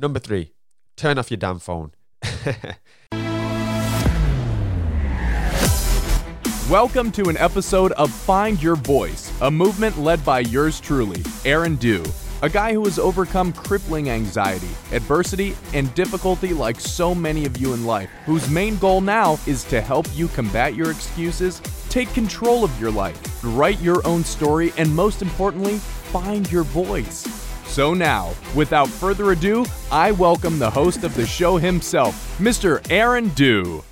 Number three, turn off your damn phone. Welcome to an episode of Find Your Voice, a movement led by yours truly, Aaron Dew, a guy who has overcome crippling anxiety, adversity, and difficulty like so many of you in life, whose main goal now is to help you combat your excuses, take control of your life, write your own story, and most importantly, find your voice. So now, without further ado, I welcome the host of the show himself, Mr. Aaron Dew.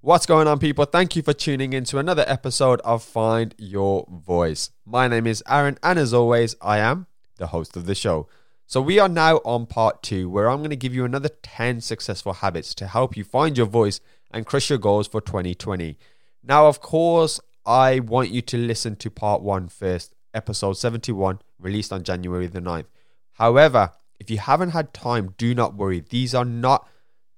What's going on, people? Thank you for tuning in to another episode of Find Your Voice. My name is Aaron, and as always, I am the host of the show. So, we are now on part two, where I'm going to give you another 10 successful habits to help you find your voice and crush your goals for 2020. Now, of course, I want you to listen to part one first, episode 71, released on January the 9th. However, if you haven't had time, do not worry. These are not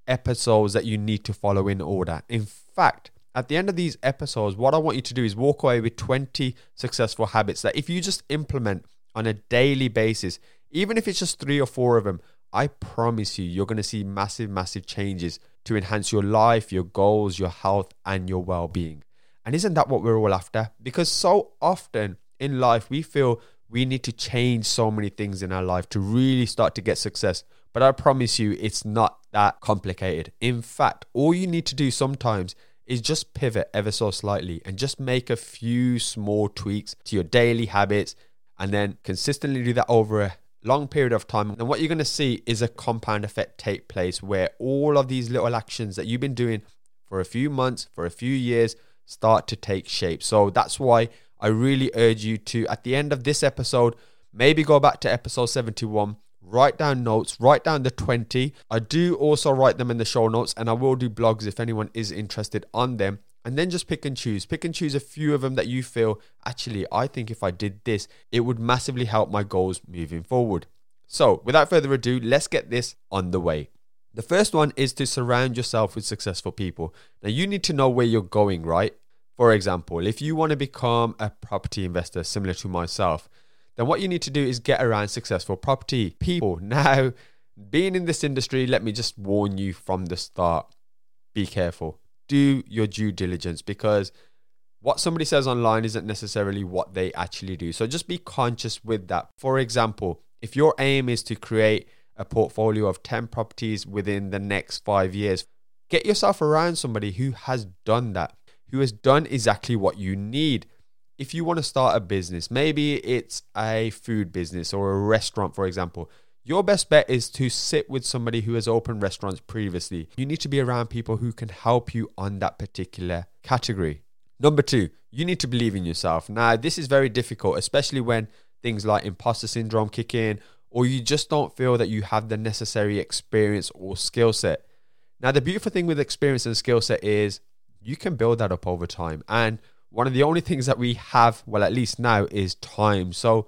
episodes that you need to follow in order. In fact, at the end of these episodes, what I want you to do is walk away with 20 successful habits that if you just implement on a daily basis, even if it's just three or four of them, I promise you, you're going to see massive, massive changes to enhance your life, your goals, your health, and your well being. And isn't that what we're all after? Because so often in life, we feel we need to change so many things in our life to really start to get success. But I promise you, it's not that complicated. In fact, all you need to do sometimes is just pivot ever so slightly and just make a few small tweaks to your daily habits and then consistently do that over a long period of time. And what you're going to see is a compound effect take place where all of these little actions that you've been doing for a few months, for a few years, start to take shape. So that's why I really urge you to, at the end of this episode, maybe go back to episode 71 write down notes, write down the 20. I do also write them in the show notes, and I will do blogs if anyone is interested on them. And then just pick and choose. Pick and choose a few of them that you feel, actually, I think if I did this, it would massively help my goals moving forward. So, without further ado, let's get this on the way. The first one is to surround yourself with successful people. Now, you need to know where you're going, right? For example, if you want to become a property investor similar to myself, then what you need to do is get around successful property people. Now, being in this industry, let me just warn you from the start be careful. Do your due diligence because what somebody says online isn't necessarily what they actually do. So just be conscious with that. For example, if your aim is to create a portfolio of 10 properties within the next five years, get yourself around somebody who has done that, who has done exactly what you need if you want to start a business, maybe it's a food business or a restaurant, for example, your best bet is to sit with somebody who has opened restaurants previously. You need to be around people who can help you on that particular category. Number two, you need to believe in yourself. Now, this is very difficult, especially when things like imposter syndrome kick in, or you just don't feel that you have the necessary experience or skill set. Now, the beautiful thing with experience and skill set is you can build that up over time. And one of the only things that we have, well, at least now, is time. So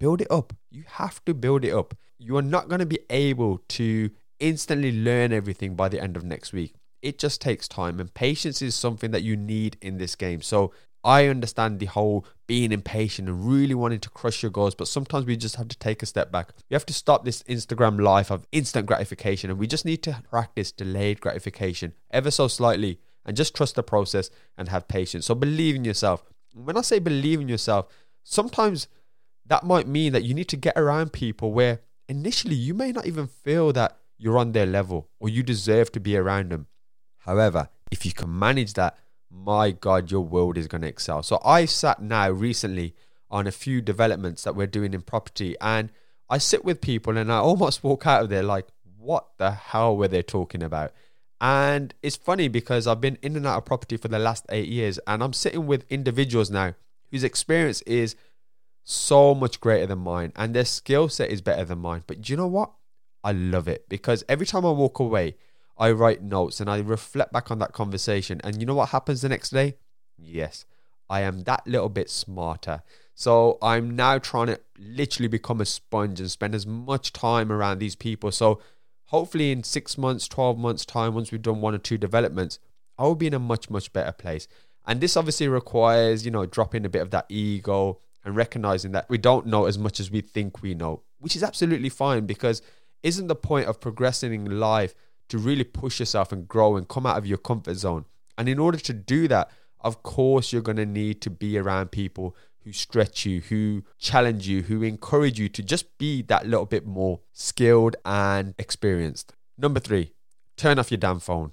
build it up. You have to build it up. You are not going to be able to instantly learn everything by the end of next week. It just takes time, and patience is something that you need in this game. So I understand the whole being impatient and really wanting to crush your goals, but sometimes we just have to take a step back. We have to stop this Instagram life of instant gratification, and we just need to practice delayed gratification ever so slightly and just trust the process and have patience. So believe in yourself. When I say believe in yourself, sometimes that might mean that you need to get around people where initially you may not even feel that you're on their level or you deserve to be around them. However, if you can manage that, my God, your world is going to excel. So I sat now recently on a few developments that we're doing in property and I sit with people and I almost walk out of there like, what the hell were they talking about? And it's funny because I've been in and out of property for the last eight years, and I'm sitting with individuals now whose experience is so much greater than mine, and their skill set is better than mine. But do you know what? I love it because every time I walk away, I write notes and I reflect back on that conversation. And you know what happens the next day? Yes, I am that little bit smarter. So I'm now trying to literally become a sponge and spend as much time around these people. So hopefully in six months, 12 months' time, once we've done one or two developments, I will be in a much, much better place. And this obviously requires, you know, dropping a bit of that ego and recognizing that we don't know as much as we think we know, which is absolutely fine because Isn't the point of progressing in life to really push yourself and grow and come out of your comfort zone? And in order to do that, of course, you're going to need to be around people who stretch you, who challenge you, who encourage you to just be that little bit more skilled and experienced. Number three, turn off your damn phone.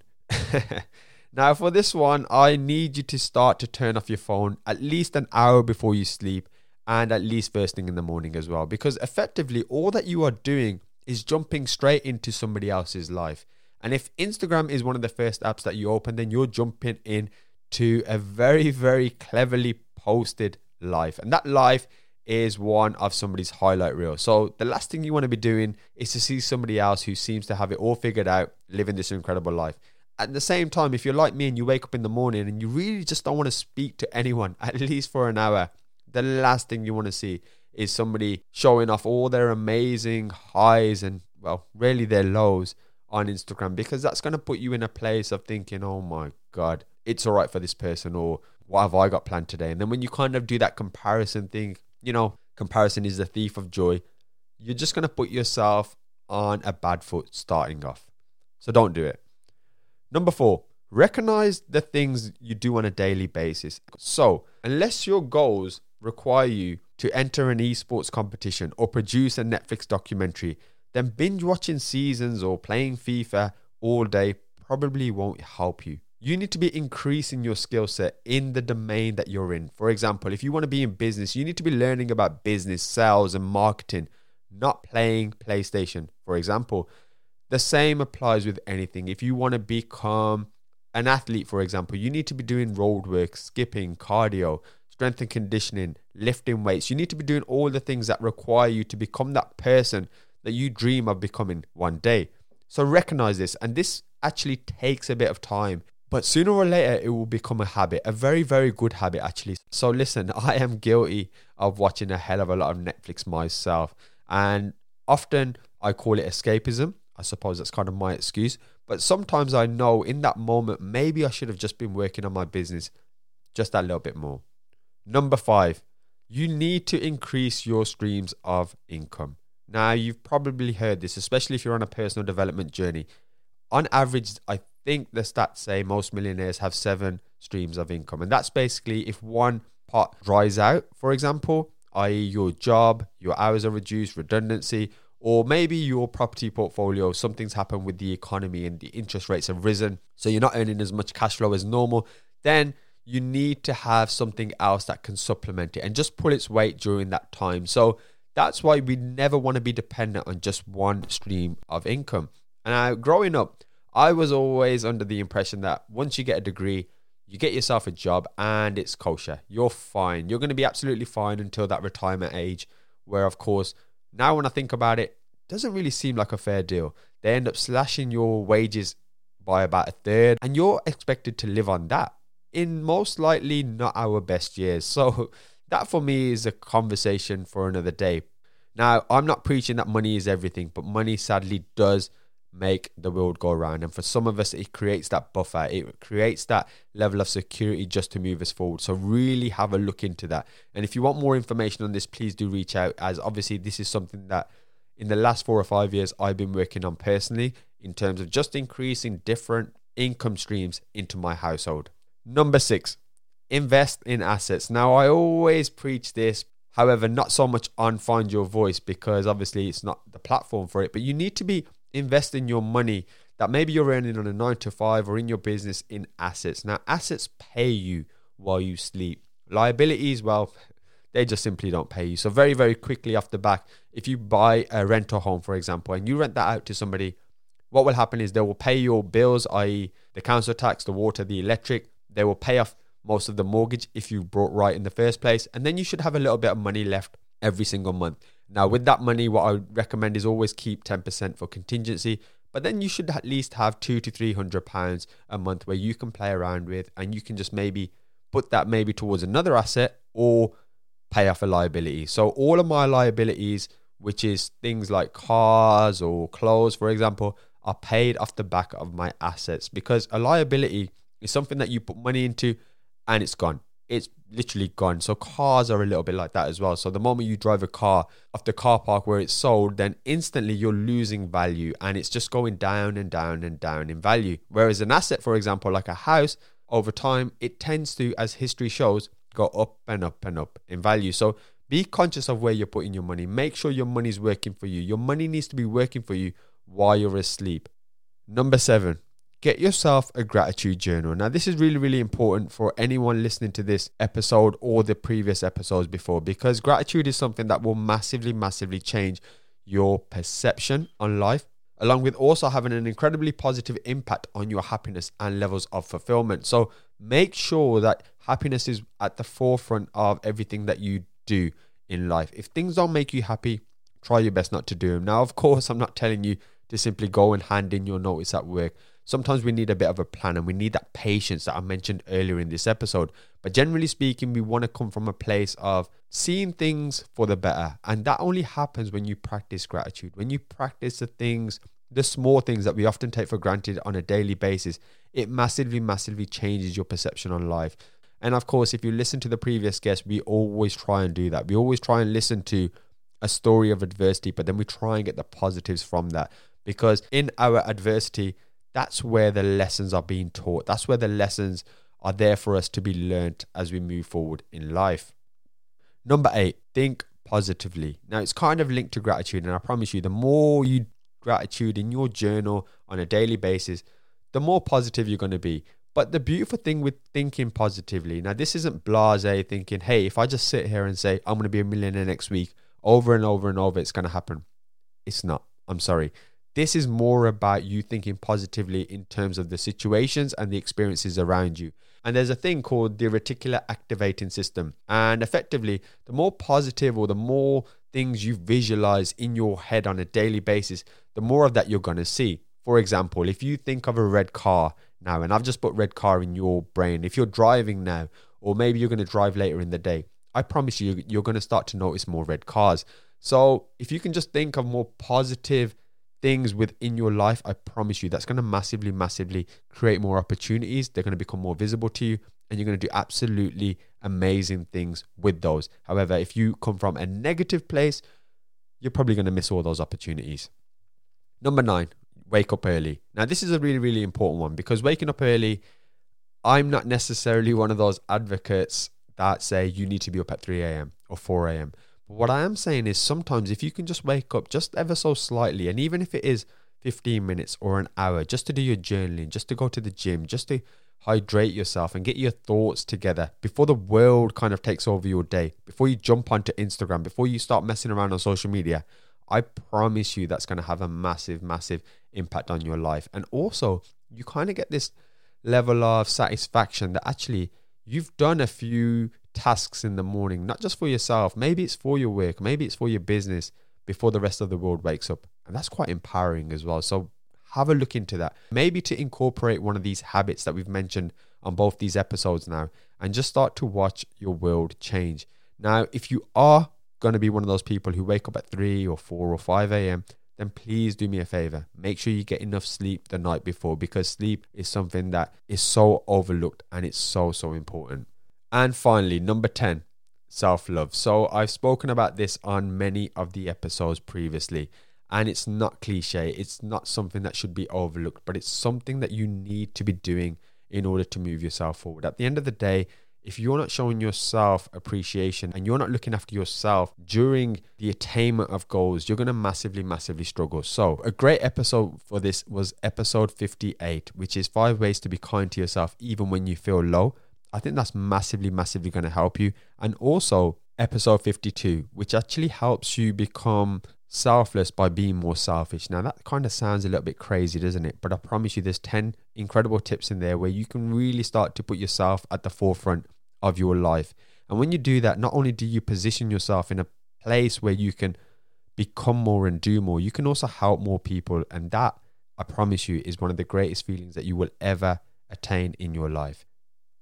now, for this one, I need you to start to turn off your phone at least an hour before you sleep and at least first thing in the morning as well, because effectively, all that you are doing is jumping straight into somebody else's life. And if Instagram is one of the first apps that you open, then you're jumping in to a very, very cleverly posted life. And that life is one of somebody's highlight reel. So the last thing you want to be doing is to see somebody else who seems to have it all figured out, living this incredible life. At the same time, if you're like me and you wake up in the morning and you really just don't want to speak to anyone, at least for an hour, the last thing you want to see is somebody showing off all their amazing highs and, well, really their lows on Instagram because that's going to put you in a place of thinking, oh my God, it's all right for this person or what have I got planned today? And then when you kind of do that comparison thing, you know, comparison is the thief of joy, you're just going to put yourself on a bad foot starting off. So don't do it. Number four, recognize the things you do on a daily basis. So, unless your goals require you to enter an esports competition or produce a Netflix documentary, then binge watching seasons or playing FIFA all day probably won't help you. You need to be increasing your skill set in the domain that you're in. For example, if you want to be in business, you need to be learning about business, sales, and marketing, not playing PlayStation. For example, the same applies with anything. If you want to become an athlete, for example, you need to be doing road work, skipping, cardio, strength and conditioning, lifting weights. You need to be doing all the things that require you to become that person that you dream of becoming one day. So recognize this, and this actually takes a bit of time. But sooner or later, it will become a habit, a very, very good habit, actually. So, listen, I am guilty of watching a hell of a lot of Netflix myself. And often I call it escapism. I suppose that's kind of my excuse. But sometimes I know in that moment, maybe I should have just been working on my business just that little bit more. Number five, you need to increase your streams of income. Now, you've probably heard this, especially if you're on a personal development journey. On average, I think the stats say most millionaires have seven streams of income. And that's basically if one pot dries out, for example, i.e., your job, your hours are reduced, redundancy, or maybe your property portfolio, something's happened with the economy and the interest rates have risen, so you're not earning as much cash flow as normal, then you need to have something else that can supplement it and just pull its weight during that time. So that's why we never want to be dependent on just one stream of income. And I, growing up, I was always under the impression that once you get a degree, you get yourself a job and it's kosher. You're fine. You're going to be absolutely fine until that retirement age, where, of course, now when I think about it, doesn't really seem like a fair deal. They end up slashing your wages by about a third, and you're expected to live on that in most likely not our best years. So, that for me is a conversation for another day. Now, I'm not preaching that money is everything, but money sadly does make the world go around. And for some of us, it creates that buffer, it creates that level of security just to move us forward. So, really have a look into that. And if you want more information on this, please do reach out, as obviously, this is something that in the last four or five years I've been working on personally in terms of just increasing different income streams into my household. Number six, invest in assets. Now, I always preach this, however, not so much on Find Your Voice because obviously it's not the platform for it, but you need to be investing your money that maybe you're earning on a nine to five or in your business in assets. Now, assets pay you while you sleep. Liabilities, well, they just simply don't pay you. So, very, very quickly off the back, if you buy a rental home, for example, and you rent that out to somebody, what will happen is they will pay your bills, i.e., the council tax, the water, the electric. They will pay off most of the mortgage if you brought right in the first place. And then you should have a little bit of money left every single month. Now, with that money, what I would recommend is always keep 10% for contingency, but then you should at least have two to three hundred pounds a month where you can play around with and you can just maybe put that maybe towards another asset or pay off a liability. So all of my liabilities, which is things like cars or clothes, for example, are paid off the back of my assets because a liability is something that you put money into and it's gone. It's literally gone. So cars are a little bit like that as well. So the moment you drive a car off the car park where it's sold, then instantly you're losing value and it's just going down and down and down in value. Whereas an asset, for example, like a house, over time, it tends to, as history shows, go up and up and up in value. So be conscious of where you're putting your money. Make sure your money's working for you. Your money needs to be working for you while you're asleep. Number seven, get yourself a gratitude journal. Now, this is really, really important for anyone listening to this episode or the previous episodes before because gratitude is something that will massively, massively change your perception on life, along with also having an incredibly positive impact on your happiness and levels of fulfillment. So, make sure that happiness is at the forefront of everything that you do in life. If things don't make you happy, try your best not to do them. Now, of course, I'm not telling you to simply go and hand in your notice at work sometimes we need a bit of a plan and we need that patience that I mentioned earlier in this episode. But generally speaking, we want to come from a place of seeing things for the better. And that only happens when you practice gratitude, when you practice the things, the small things that we often take for granted on a daily basis. It massively, massively changes your perception on life. And of course, if you listen to the previous guest, we always try and do that. We always try and listen to a story of adversity, but then we try and get the positives from that. Because in our adversity, that's where the lessons are being taught. That's where the lessons are there for us to be learnt as we move forward in life. Number eight, think positively. Now, it's kind of linked to gratitude, and I promise you, the more you gratitude in your journal on a daily basis, the more positive you're going to be. But the beautiful thing with thinking positively, now this isn't blase thinking, hey, if I just sit here and say, I'm going to be a millionaire next week, over and over and over, it's going to happen. It's not. I'm sorry. This is more about you thinking positively in terms of the situations and the experiences around you. And there's a thing called the reticular activating system. And effectively, the more positive or the more things you visualize in your head on a daily basis, the more of that you're going to see. For example, if you think of a red car now, and I've just put red car in your brain, if you're driving now, or maybe you're going to drive later in the day, I promise you, you're going to start to notice more red cars. So if you can just think of more positive, things within your life, I promise you that's going to massively, massively create more opportunities. They're going to become more visible to you, and you're going to do absolutely amazing things with those. However, if you come from a negative place, you're probably going to miss all those opportunities. Number nine, wake up early. Now, this is a really, really important one because waking up early, I'm not necessarily one of those advocates that say you need to be up at 3 a.m. or 4 a.m. What I am saying is sometimes if you can just wake up just ever so slightly, and even if it is 15 minutes or an hour, just to do your journaling, just to go to the gym, just to hydrate yourself and get your thoughts together before the world kind of takes over your day, before you jump onto Instagram, before you start messing around on social media, I promise you that's going to have a massive, massive impact on your life. And also, you kind of get this level of satisfaction that actually you've done a few tasks in the morning, not just for yourself. Maybe it's for your work, maybe it's for your business before the rest of the world wakes up. And that's quite empowering as well. So have a look into that. Maybe to incorporate one of these habits that we've mentioned on both these episodes now and just start to watch your world change. Now, if you are going to be one of those people who wake up at 3 or 4 or 5 a.m., then please do me a favor. Make sure you get enough sleep the night before because sleep is something that is so overlooked and it's so, so important. And finally, number 10, self love. So I've spoken about this on many of the episodes previously. And it's not cliche, it's not something that should be overlooked, but it's something that you need to be doing in order to move yourself forward. At the end of the day, if you're not showing yourself appreciation and you're not looking after yourself during the attainment of goals, you're going to massively, massively struggle. So, a great episode for this was episode 58, which is five ways to be kind to yourself even when you feel low. I think that's massively, massively going to help you. And also, episode 52, which actually helps you become selfless by being more selfish. Now, that kind of sounds a little bit crazy, doesn't it? But I promise you, there's 10 incredible tips in there where you can really start to put yourself at the forefront of your life. And when you do that, not only do you position yourself in a place where you can become more and do more, you can also help more people. And that, I promise you, is one of the greatest feelings that you will ever attain in your life.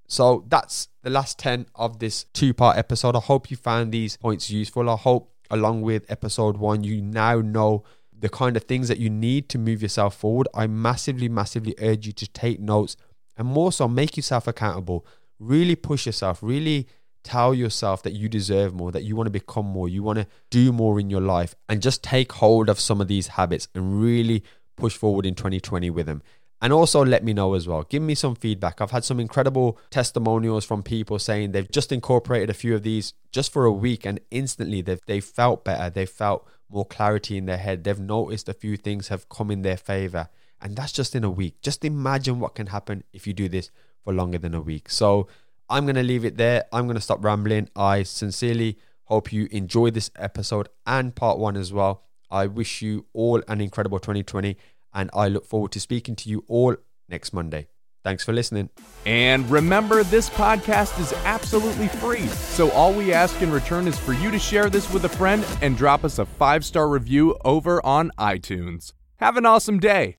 So that's the last 10 of this two part episode. I hope you found these points useful. I hope, along with episode one, you now know the kind of things that you need to move yourself forward. I massively, massively urge you to take notes and more so make yourself accountable. really push yourself, really tell yourself that you deserve more, that you want to become more, you want to do more in your life, and just take hold of some of these habits and really push forward in 2020 with them. And also let me know as well. Give me some feedback. I've had some incredible testimonials from people saying they've just incorporated a few of these just for a week and instantly they've they felt better. They felt more clarity in their head. They've noticed a few things have come in their favor. And that's just in a week. Just imagine what can happen if you do this for longer than a week. So I'm going to leave it there. I'm going to stop rambling. I sincerely hope you enjoy this episode and part one as well. I wish you all an incredible 2020 and I look forward to speaking to you all next Monday. Thanks for listening. And remember, this podcast is absolutely free. So all we ask in return is for you to share this with a friend and drop us a five star review over on iTunes. Have an awesome day.